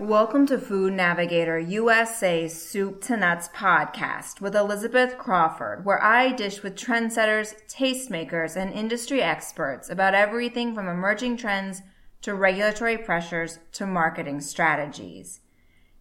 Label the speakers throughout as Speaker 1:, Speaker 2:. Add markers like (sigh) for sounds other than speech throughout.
Speaker 1: Welcome to Food Navigator USA's Soup to Nuts podcast with Elizabeth Crawford, where I dish with trendsetters, tastemakers, and industry experts about everything from emerging trends to regulatory pressures to marketing strategies.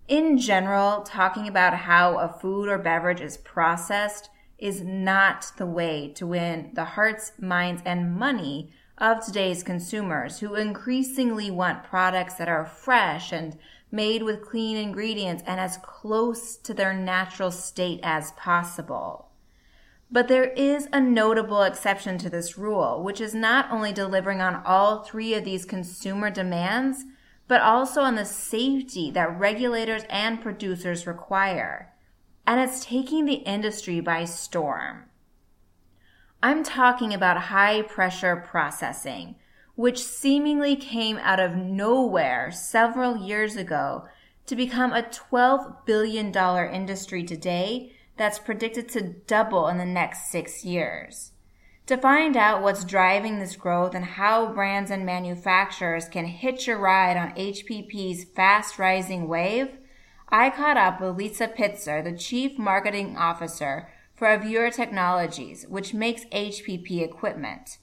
Speaker 1: In general, talking about how a food or beverage is processed is not the way to win the hearts, minds, and money of today's consumers who increasingly want products that are fresh and made with clean ingredients and as close to their natural state as possible. But there is a notable exception to this rule, which is not only delivering on all three of these consumer demands, but also on the safety that regulators and producers require. And it's taking the industry by storm. I'm talking about high pressure processing, which seemingly came out of nowhere several years ago to become a $12 billion industry today that's predicted to double in the next six years. To find out what's driving this growth and how brands and manufacturers can hitch a ride on HPP's fast rising wave, I caught up with Lisa Pitzer, the Chief Marketing Officer for Avure Technologies, which makes HPP equipment.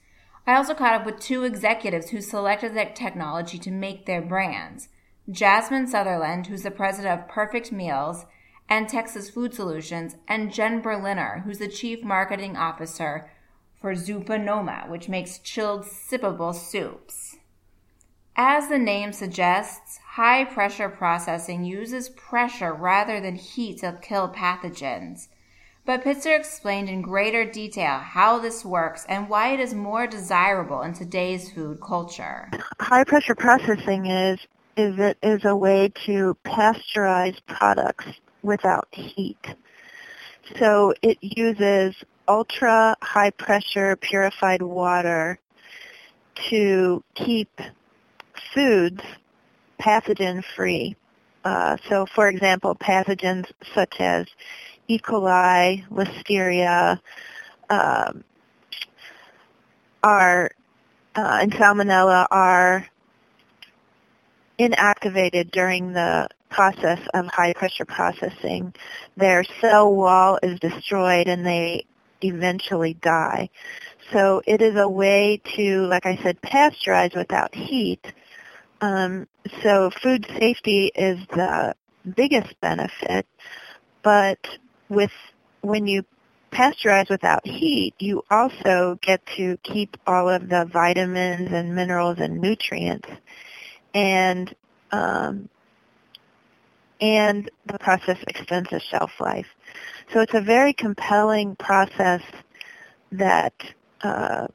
Speaker 1: I also caught up with two executives who selected that technology to make their brands Jasmine Sutherland, who's the president of Perfect Meals and Texas Food Solutions, and Jen Berliner, who's the chief marketing officer for Zupa Noma, which makes chilled sippable soups. As the name suggests, high pressure processing uses pressure rather than heat to kill pathogens. But Pitzer explained in greater detail how this works and why it is more desirable in today's food culture.
Speaker 2: High pressure processing is is it is a way to pasteurize products without heat. So it uses ultra high pressure purified water to keep foods pathogen free. Uh, so for example, pathogens such as E. coli, Listeria, um, are uh, and Salmonella are inactivated during the process of high pressure processing. Their cell wall is destroyed and they eventually die. So it is a way to, like I said, pasteurize without heat. Um, so food safety is the biggest benefit, but with when you pasteurize without heat, you also get to keep all of the vitamins and minerals and nutrients, and um, and the process extends the shelf life. So it's a very compelling process that uh,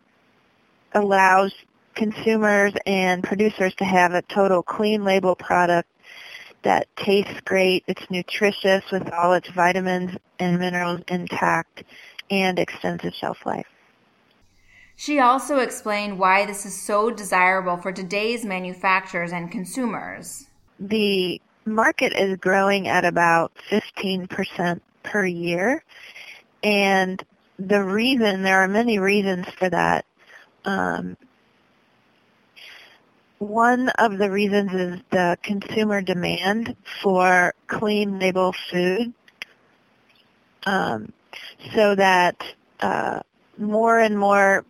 Speaker 2: allows consumers and producers to have a total clean label product that tastes great. It's nutritious with all its vitamins and minerals intact and extends its shelf life.
Speaker 1: She also explained why this is so desirable for today's manufacturers and consumers.
Speaker 2: The market is growing at about 15% per year. And the reason, there are many reasons for that. Um, one of the reasons is the consumer demand for clean label food um, so that uh, more and more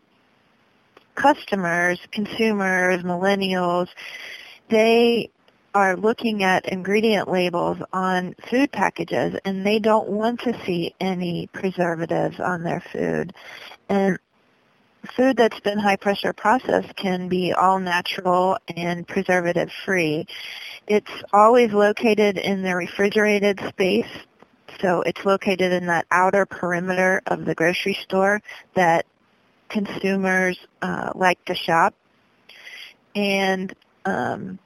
Speaker 2: customers, consumers, millennials, they are looking at ingredient labels on food packages and they don't want to see any preservatives on their food. And food that's been high pressure processed can be all natural and preservative free. It's always located in the refrigerated space. So it's located in that outer perimeter of the grocery store that consumers uh, like to shop. And um,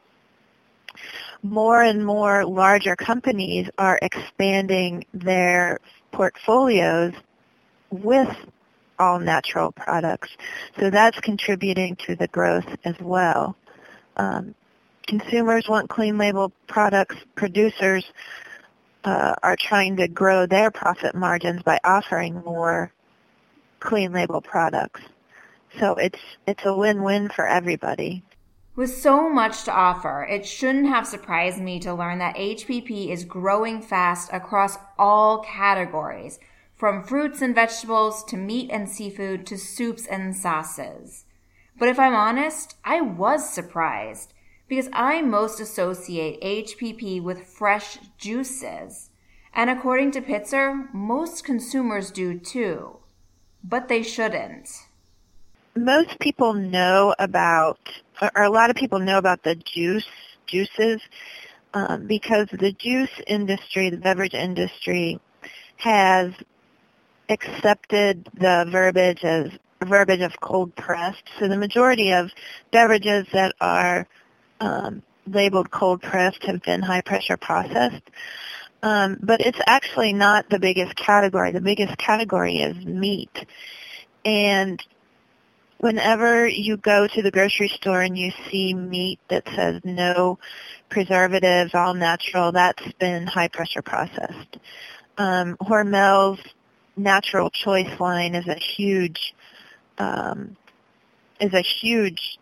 Speaker 2: more and more larger companies are expanding their portfolios with all natural products. So that's contributing to the growth as well. Um, consumers want clean label products. Producers uh, are trying to grow their profit margins by offering more clean label products. So it's it's a win-win for everybody.
Speaker 1: With so much to offer, it shouldn't have surprised me to learn that HPP is growing fast across all categories, from fruits and vegetables to meat and seafood to soups and sauces. But if I'm honest, I was surprised because I most associate HPP with fresh juices. And according to Pitzer, most consumers do too. But they shouldn't.
Speaker 2: Most people know about or a lot of people know about the juice juices um, because the juice industry, the beverage industry, has accepted the verbiage as verbiage of cold pressed. So the majority of beverages that are um, labeled cold pressed have been high pressure processed. Um, but it's actually not the biggest category. The biggest category is meat. And whenever you go to the grocery store and you see meat that says no preservatives, all natural, that's been high pressure processed. Um, Hormel's natural choice line is a huge, um, is a huge,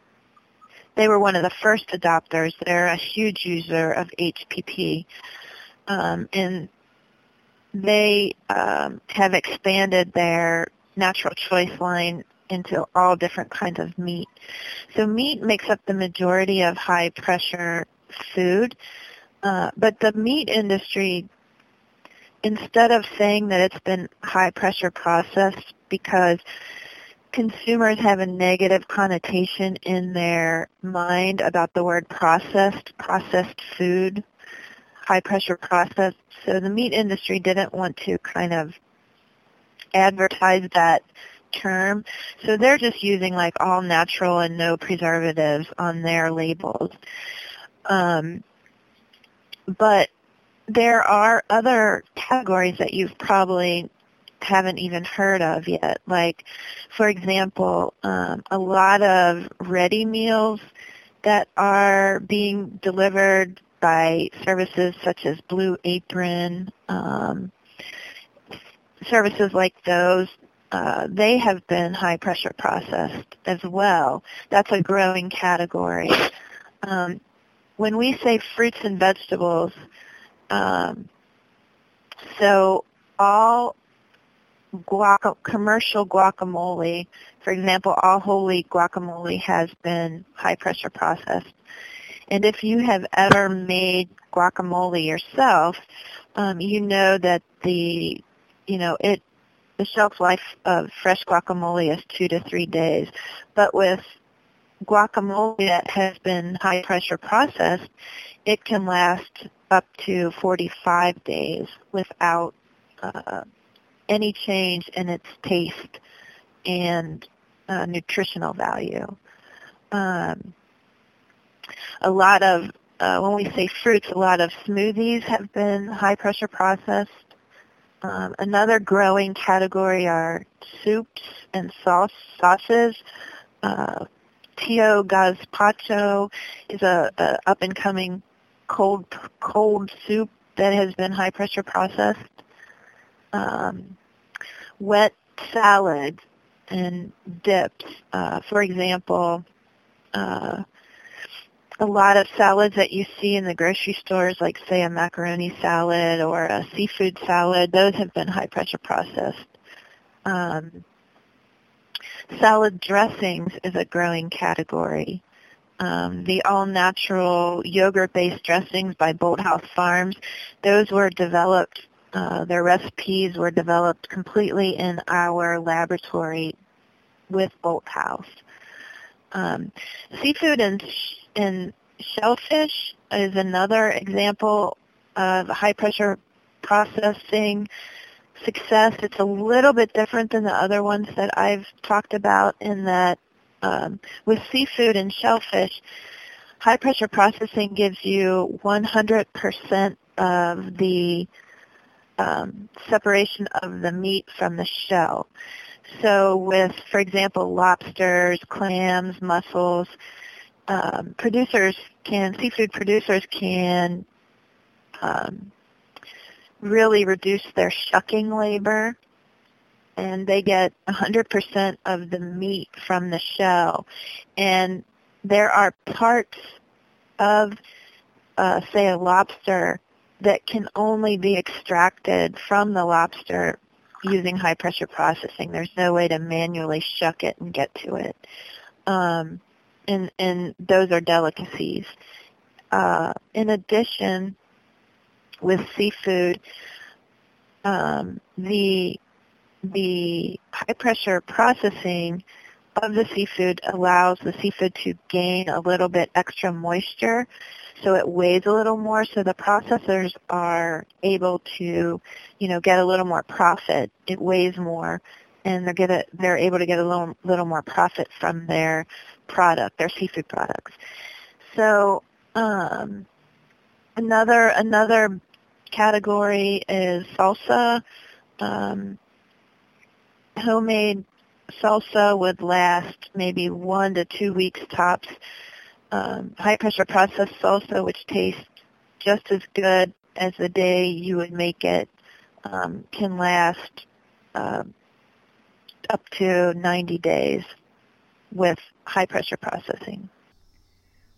Speaker 2: they were one of the first adopters. They're a huge user of HPP. Um, and they um, have expanded their natural choice line into all different kinds of meat. So meat makes up the majority of high pressure food, uh, but the meat industry, instead of saying that it's been high pressure processed because consumers have a negative connotation in their mind about the word processed, processed food, high pressure processed. So the meat industry didn't want to kind of advertise that term. So they're just using like all natural and no preservatives on their labels. Um, but there are other categories that you've probably haven't even heard of yet. Like, for example, um, a lot of ready meals that are being delivered by services such as Blue Apron, um, services like those uh, they have been high pressure processed as well. That's a growing category. (laughs) Um, when we say fruits and vegetables, um, so all guac- commercial guacamole, for example, all holy guacamole has been high pressure processed. And if you have ever made guacamole yourself, um, you know that the, you know, it the shelf life of fresh guacamole is two to three days. But with guacamole that has been high pressure processed, it can last up to 45 days without uh, any change in its taste and uh, nutritional value. Um, a lot of, uh, when we say fruits, a lot of smoothies have been high pressure processed. Um, another growing category are soups and sauce, sauces. Uh, Tio Gazpacho is a, a up and coming cold cold soup that has been high pressure processed. Um, wet salads and dips. Uh, for example, uh, a lot of salads that you see in the grocery stores, like say a macaroni salad or a seafood salad, those have been high pressure processed. Um, salad dressings is a growing category. Um, the all-natural yogurt-based dressings by Bolthouse Farms, those were developed, uh, their recipes were developed completely in our laboratory with Bolthouse. Um, seafood and and shellfish is another example of high pressure processing success. It's a little bit different than the other ones that I've talked about in that um, with seafood and shellfish, high pressure processing gives you 100% of the um, separation of the meat from the shell. So with, for example, lobsters, clams, mussels, um, producers can, seafood producers can um, really reduce their shucking labor and they get 100% of the meat from the shell. And there are parts of, uh, say, a lobster that can only be extracted from the lobster using high pressure processing. There's no way to manually shuck it and get to it. Um, and, and those are delicacies. Uh, in addition, with seafood, um, the the high pressure processing of the seafood allows the seafood to gain a little bit extra moisture so it weighs a little more so the processors are able to you know get a little more profit. It weighs more and they're get a, they're able to get a little little more profit from their product their seafood products. So um, another another category is salsa. Um, homemade salsa would last maybe one to two weeks tops. Um, high pressure processed salsa, which tastes just as good as the day you would make it, um, can last uh, up to 90 days with high pressure processing.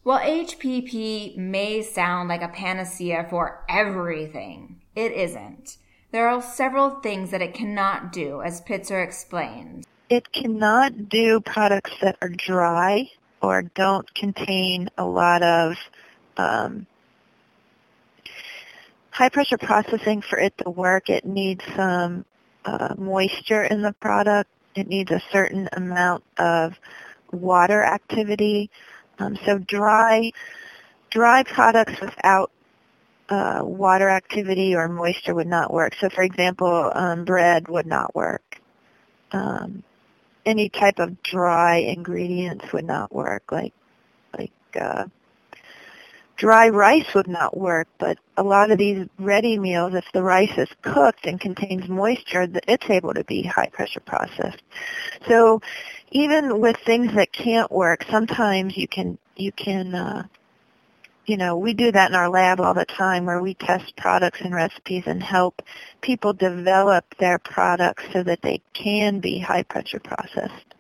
Speaker 1: Well, HPP may sound like a panacea for everything. It isn't. There are several things that it cannot do, as Pitzer explains.
Speaker 2: It cannot do products that are dry or don't contain a lot of um, high pressure processing for it to work. It needs some uh, moisture in the product. It needs a certain amount of water activity. Um, so dry, dry products without uh, water activity or moisture would not work. So, for example, um, bread would not work. Um, any type of dry ingredients would not work, like like uh, dry rice would not work. But a lot of these ready meals, if the rice is cooked and contains moisture, it's able to be high pressure processed. So even with things that can't work, sometimes you can you can uh, you know, we do that in our lab all the time where we test products and recipes and help people develop their products so that they can be high pressure processed.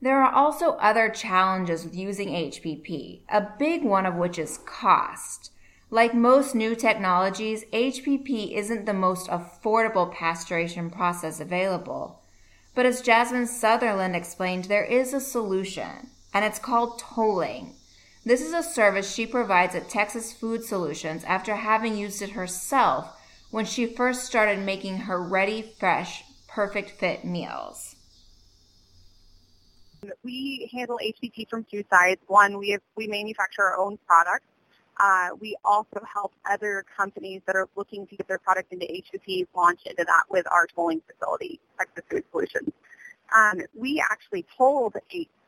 Speaker 1: There are also other challenges with using HPP, a big one of which is cost. Like most new technologies, HPP isn't the most affordable pasteurization process available. But as Jasmine Sutherland explained, there is a solution, and it's called tolling. This is a service she provides at Texas Food Solutions after having used it herself when she first started making her ready, fresh, perfect fit meals.
Speaker 3: We handle HPP from two sides. One, we have, we manufacture our own products. Uh, we also help other companies that are looking to get their product into HPP launch into that with our tolling facility, Texas Food Solutions um, we actually told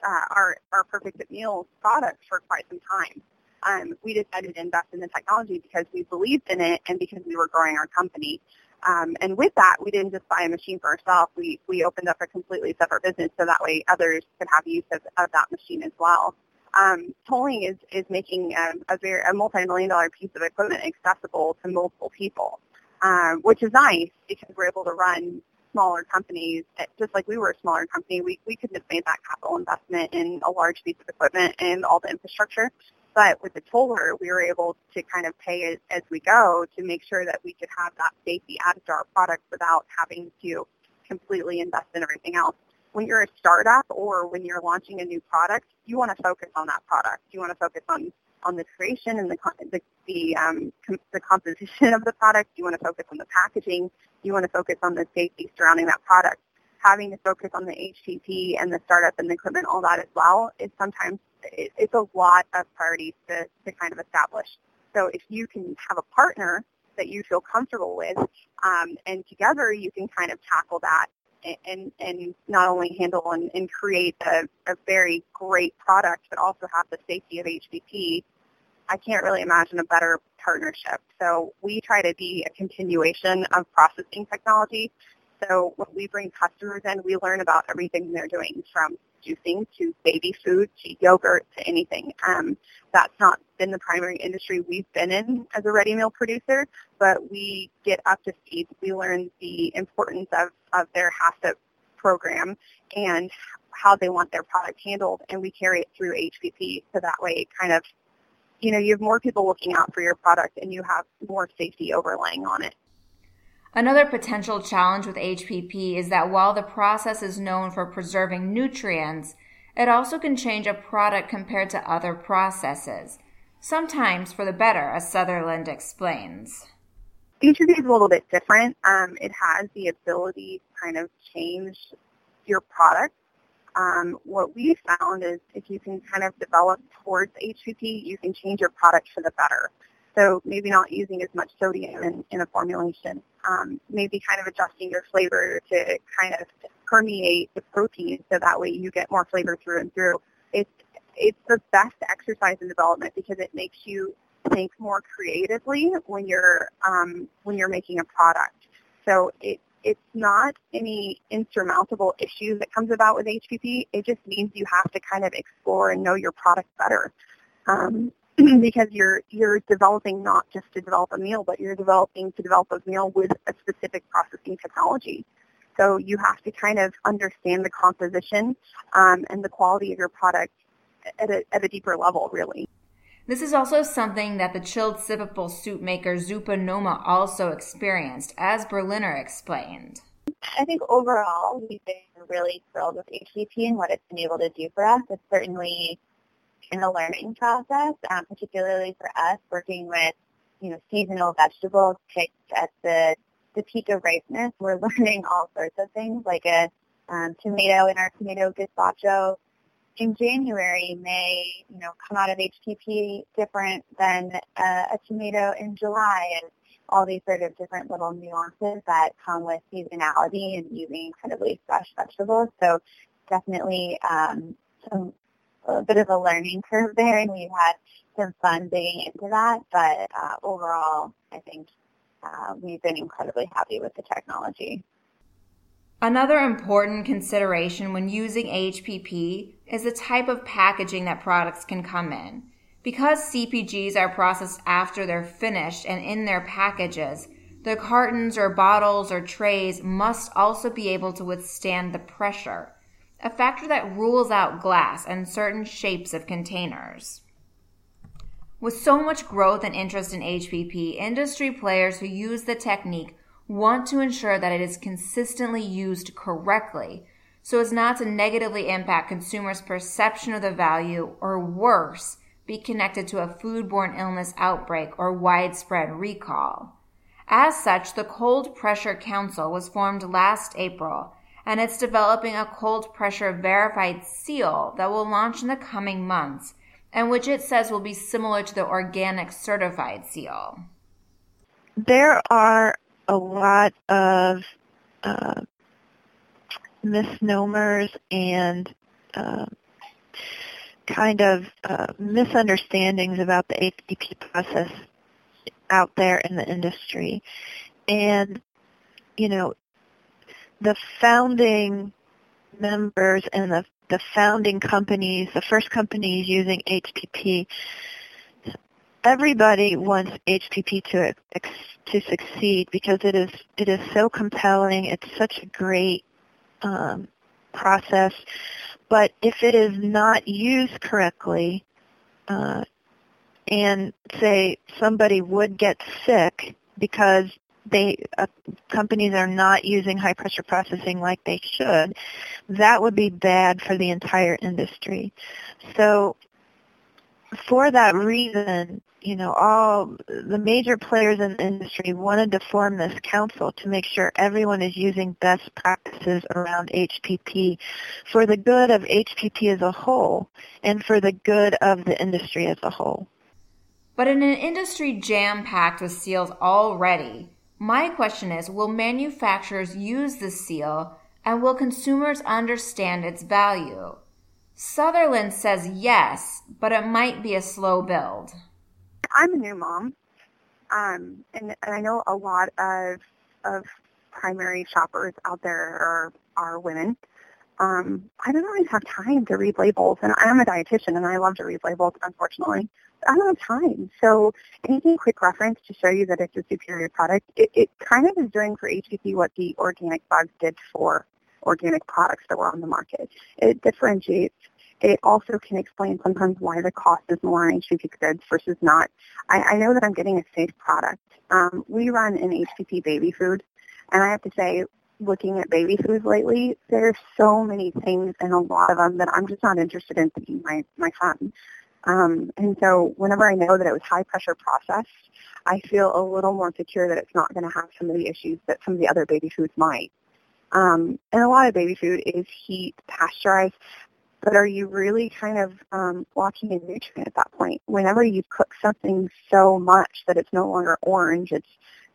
Speaker 3: uh, our, our Perfect Meals product for quite some time. Um, we decided to invest in the technology because we believed in it and because we were growing our company. Um, and with that, we didn't just buy a machine for ourselves. We, we opened up a completely separate business so that way others could have use of, of that machine as well. Um, tolling is, is making a, a, very, a multi-million dollar piece of equipment accessible to multiple people, um, which is nice because we're able to run smaller companies, eh, just like we were a smaller company, we, we couldn't have made that capital investment in a large piece of equipment and all the infrastructure. But with the toller, we were able to kind of pay it as we go to make sure that we could have that safety added to our product without having to completely invest in everything else. When you're a startup or when you're launching a new product, you want to focus on that product. You want to focus on on the creation and the the the, um, com- the composition of the product. You want to focus on the packaging. You want to focus on the safety surrounding that product. Having to focus on the HPP and the startup and the equipment, all that as well, is sometimes it, it's a lot of priorities to, to kind of establish. So if you can have a partner that you feel comfortable with, um, and together you can kind of tackle that and, and not only handle and, and create a, a very great product, but also have the safety of HPP I can't really imagine a better partnership. So we try to be a continuation of processing technology. So when we bring customers in, we learn about everything they're doing from juicing to baby food to yogurt to anything. Um, that's not been the primary industry we've been in as a ready meal producer, but we get up to speed. We learn the importance of, of their HACCP program and how they want their product handled, and we carry it through HPP. So that way, it kind of, you know, you have more people looking out for your product, and you have more safety overlaying on it.
Speaker 1: Another potential challenge with HPP is that while the process is known for preserving nutrients, it also can change a product compared to other processes, sometimes for the better, as Sutherland explains.
Speaker 3: HPP is a little bit different. Um, it has the ability to kind of change your product. Um, what we found is if you can kind of develop towards HPP, you can change your product for the better. So maybe not using as much sodium in, in a formulation. Um, maybe kind of adjusting your flavor to kind of permeate the protein so that way you get more flavor through and through. It's, it's the best exercise in development because it makes you think more creatively when you're um, when you're making a product. So it it's not any insurmountable issue that comes about with HPP. It just means you have to kind of explore and know your product better. Um, (clears throat) because you're you're developing not just to develop a meal, but you're developing to develop a meal with a specific processing technology. So you have to kind of understand the composition um, and the quality of your product at a, at a deeper level, really.
Speaker 1: This is also something that the chilled sippable soup maker Zupa Noma also experienced, as Berliner explained.
Speaker 4: I think overall we've been really thrilled with HPP and what it's been able to do for us. It's certainly in the learning process, um, particularly for us working with, you know, seasonal vegetables picked at the, the peak of ripeness. We're (laughs) learning all sorts of things like a um, tomato in our tomato gazpacho in January may, you know, come out of HPP different than uh, a tomato in July and all these sort of different little nuances that come with seasonality and using incredibly fresh vegetables. So definitely um, some a bit of a learning curve there, and we've had some fun digging into that. But uh, overall, I think uh, we've been incredibly happy with the technology.
Speaker 1: Another important consideration when using HPP is the type of packaging that products can come in. Because CPGs are processed after they're finished and in their packages, the cartons or bottles or trays must also be able to withstand the pressure, a factor that rules out glass and certain shapes of containers. With so much growth and interest in HPP, industry players who use the technique want to ensure that it is consistently used correctly so as not to negatively impact consumers' perception of the value or worse, be connected to a foodborne illness outbreak or widespread recall. As such, the Cold Pressure Council was formed last April and it's developing a cold pressure verified seal that will launch in the coming months and which it says will be similar to the organic certified seal.
Speaker 2: There are a lot of uh, misnomers and uh, kind of uh, misunderstandings about the HPP process out there in the industry. And, you know, the founding members and the, the founding companies, the first companies using HPP, everybody wants HPP to to succeed because it is it is so compelling. It's such a great um, process, but if it is not used correctly, uh, and say somebody would get sick because they uh, companies are not using high pressure processing like they should, that would be bad for the entire industry. So for that reason, you know, all the major players in the industry wanted to form this council to make sure everyone is using best practices around HPP for the good of HPP as a whole and for the good of the industry as a whole.
Speaker 1: But in an industry jam-packed with seals already, my question is, will manufacturers use the seal and will consumers understand its value? Sutherland says yes, but it might be a slow build.
Speaker 3: I'm a new mom, um, and, and I know a lot of of primary shoppers out there are are women. Um, I don't always have time to read labels, and I'm a dietitian, and I love to read labels. Unfortunately, I don't have time. So anything quick reference to show you that it's a superior product, it, it kind of is doing for HPP what the organic bugs did for organic products that were on the market. It differentiates. It also can explain sometimes why the cost is more on HPP goods versus not. I, I know that I'm getting a safe product. Um, we run an HPP baby food, and I have to say, looking at baby foods lately, there's so many things and a lot of them that I'm just not interested in feeding my, my son. Um, and so whenever I know that it was high pressure processed, I feel a little more secure that it's not going to have some of the issues that some of the other baby foods might. Um, and a lot of baby food is heat, pasteurized, but are you really kind of um, blocking a nutrient at that point? Whenever you cook something so much that it's no longer orange, it's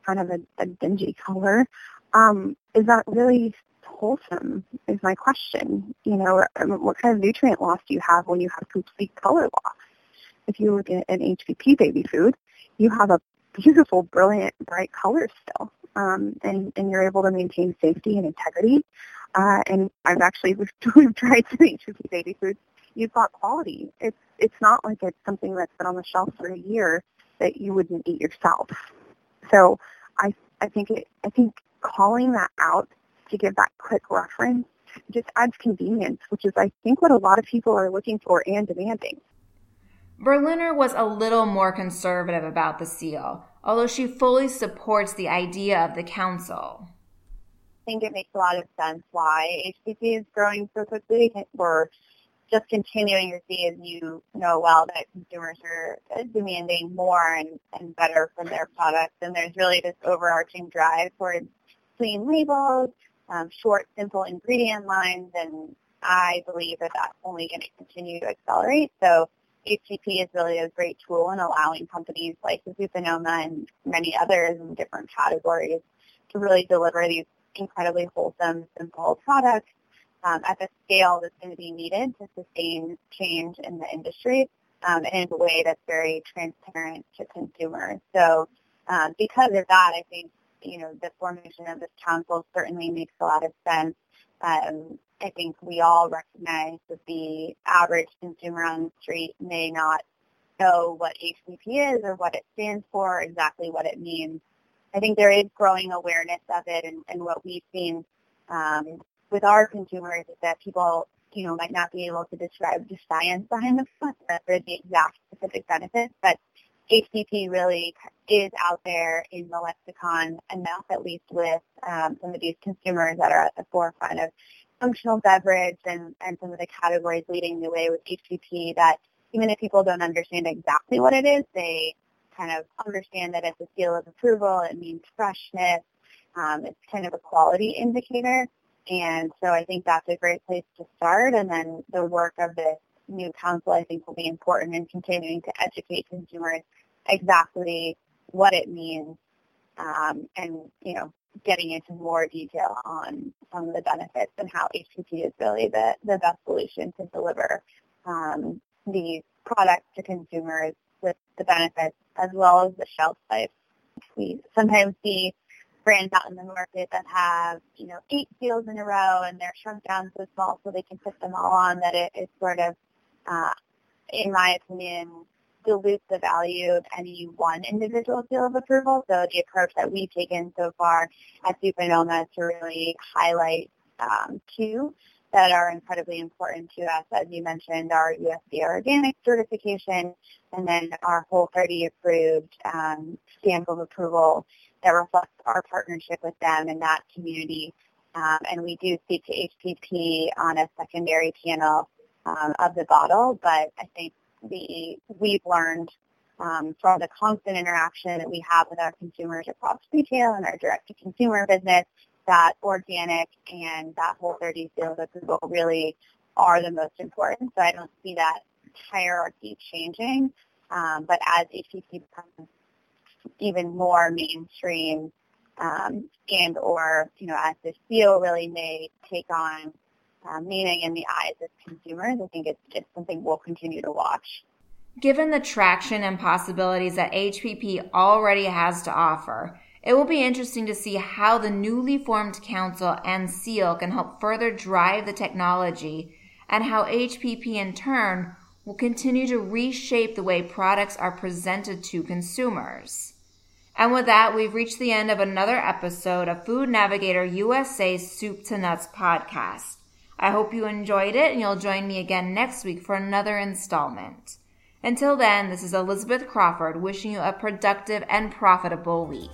Speaker 3: kind of a, a dingy color, um, is that really wholesome is my question. You know, what kind of nutrient loss do you have when you have complete color loss? If you look at an HPP baby food, you have a beautiful, brilliant, bright colors still, um, and, and you're able to maintain safety and integrity. Uh, and I've actually (laughs) we've, tried some HPP baby foods. You've got quality. It's it's not like it's something that's been on the shelf for a year that you wouldn't eat yourself. So I I think it I think calling that out to give that quick reference just adds convenience, which is, I think, what a lot of people are looking for and demanding.
Speaker 1: Berliner was a little more conservative about the seal, although she fully supports the idea of the council.
Speaker 4: I think it makes a lot of sense why HPP is growing so quickly. We're just continuing to see, as you know well, that consumers are demanding more and, and better from their products. And there's really this overarching drive towards clean labels, um, short, simple ingredient lines, and I believe that that's only going to continue to accelerate. So HPP is really a great tool in allowing companies like Zupa Noma and many others in different categories to really deliver these incredibly wholesome, simple products um, at the scale that's going to be needed to sustain change in the industry um, and in a way that's very transparent to consumers. So um, because of that, I think you know, the formation of this council certainly makes a lot of sense. Um, I think we all recognize that the average consumer on the street may not know what HPP is or what it stands for, exactly what it means. I think there is growing awareness of it, and, and what we've seen um, with our consumers is that people, you know, might not be able to describe the science behind the product or the exact specific benefits, but HPP really is out there in the lexicon enough, at least with um, some of these consumers that are at the forefront of functional beverage and, and some of the categories leading the way with HPP that even if people don't understand exactly what it is, they kind of understand that it's a seal of approval. It means freshness. Um, it's kind of a quality indicator. And so I think that's a great place to start. And then the work of this new council, I think, will be important in continuing to educate consumers exactly what it means um, and, you know, getting into more detail on some of the benefits and how HPP is really the, the best solution to deliver um, these products to consumers with the benefits as well as the shelf life. We sometimes see brands out in the market that have, you know, eight seals in a row and they're shrunk down so small so they can put them all on that it is sort of, uh, in my opinion, dilute the value of any one individual seal of approval. So the approach that we've taken so far at Zupa Noma is to really highlight um, two that are incredibly important to us. As you mentioned, our USDA organic certification and then our Whole 30 approved um, stamp of approval that reflects our partnership with them and that community. Um, and we do speak to HPP on a secondary panel um, of the bottle, but I think the we've learned um, from the constant interaction that we have with our consumers across retail and our direct-to-consumer business that organic and that whole 30 sales approval really are the most important. So I don't see that hierarchy changing. Um, but as HPP becomes even more mainstream um, and or, you know, as the seal really may take on uh, meaning in the eyes of consumers. I think it's, it's something we'll continue to watch.
Speaker 1: Given the traction and possibilities that HPP already has to offer, it will be interesting to see how the newly formed council and SEAL can help further drive the technology and how HPP in turn will continue to reshape the way products are presented to consumers. And with that, we've reached the end of another episode of Food Navigator USA's Soup to Nuts podcast. I hope you enjoyed it and you'll join me again next week for another installment. Until then, this is Elizabeth Crawford wishing you a productive and profitable week.